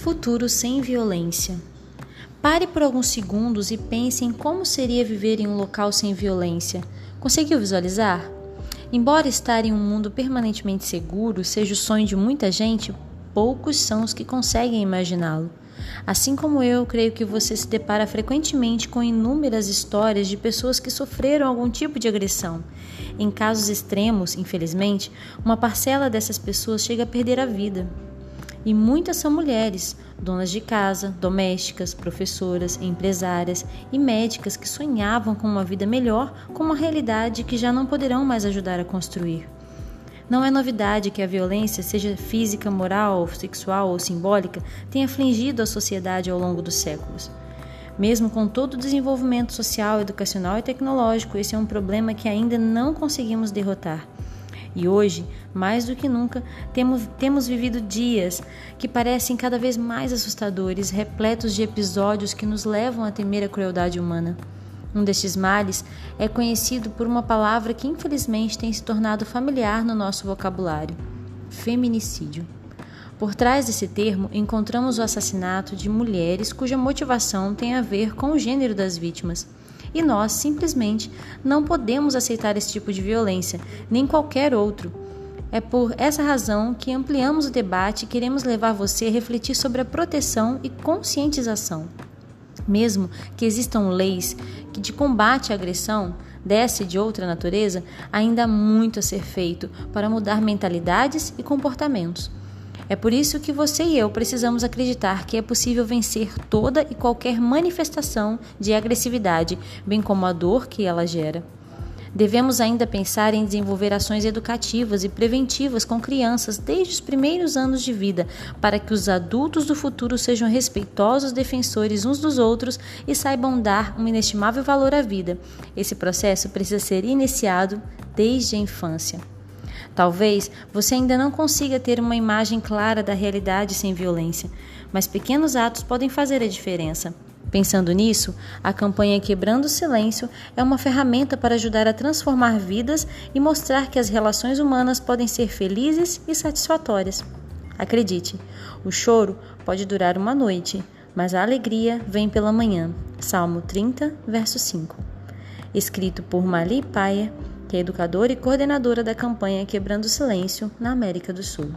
Futuro sem violência. Pare por alguns segundos e pense em como seria viver em um local sem violência. Conseguiu visualizar? Embora estar em um mundo permanentemente seguro seja o sonho de muita gente, poucos são os que conseguem imaginá-lo. Assim como eu, creio que você se depara frequentemente com inúmeras histórias de pessoas que sofreram algum tipo de agressão. Em casos extremos, infelizmente, uma parcela dessas pessoas chega a perder a vida. E muitas são mulheres, donas de casa, domésticas, professoras, empresárias e médicas que sonhavam com uma vida melhor com uma realidade que já não poderão mais ajudar a construir. Não é novidade que a violência, seja física, moral, sexual ou simbólica, tenha afligido a sociedade ao longo dos séculos. Mesmo com todo o desenvolvimento social, educacional e tecnológico, esse é um problema que ainda não conseguimos derrotar. E hoje, mais do que nunca, temos, temos vivido dias que parecem cada vez mais assustadores, repletos de episódios que nos levam a temer a crueldade humana. Um destes males é conhecido por uma palavra que infelizmente tem se tornado familiar no nosso vocabulário: feminicídio. Por trás desse termo, encontramos o assassinato de mulheres cuja motivação tem a ver com o gênero das vítimas. E nós simplesmente não podemos aceitar esse tipo de violência, nem qualquer outro. É por essa razão que ampliamos o debate e queremos levar você a refletir sobre a proteção e conscientização. Mesmo que existam leis que de combate à agressão dessa e de outra natureza, ainda há muito a ser feito para mudar mentalidades e comportamentos. É por isso que você e eu precisamos acreditar que é possível vencer toda e qualquer manifestação de agressividade, bem como a dor que ela gera. Devemos ainda pensar em desenvolver ações educativas e preventivas com crianças desde os primeiros anos de vida, para que os adultos do futuro sejam respeitosos defensores uns dos outros e saibam dar um inestimável valor à vida. Esse processo precisa ser iniciado desde a infância. Talvez você ainda não consiga ter uma imagem clara da realidade sem violência, mas pequenos atos podem fazer a diferença. Pensando nisso, a campanha Quebrando o Silêncio é uma ferramenta para ajudar a transformar vidas e mostrar que as relações humanas podem ser felizes e satisfatórias. Acredite, o choro pode durar uma noite, mas a alegria vem pela manhã. Salmo 30, verso 5. Escrito por Mali Paia que é educadora e coordenadora da campanha Quebrando o Silêncio na América do Sul.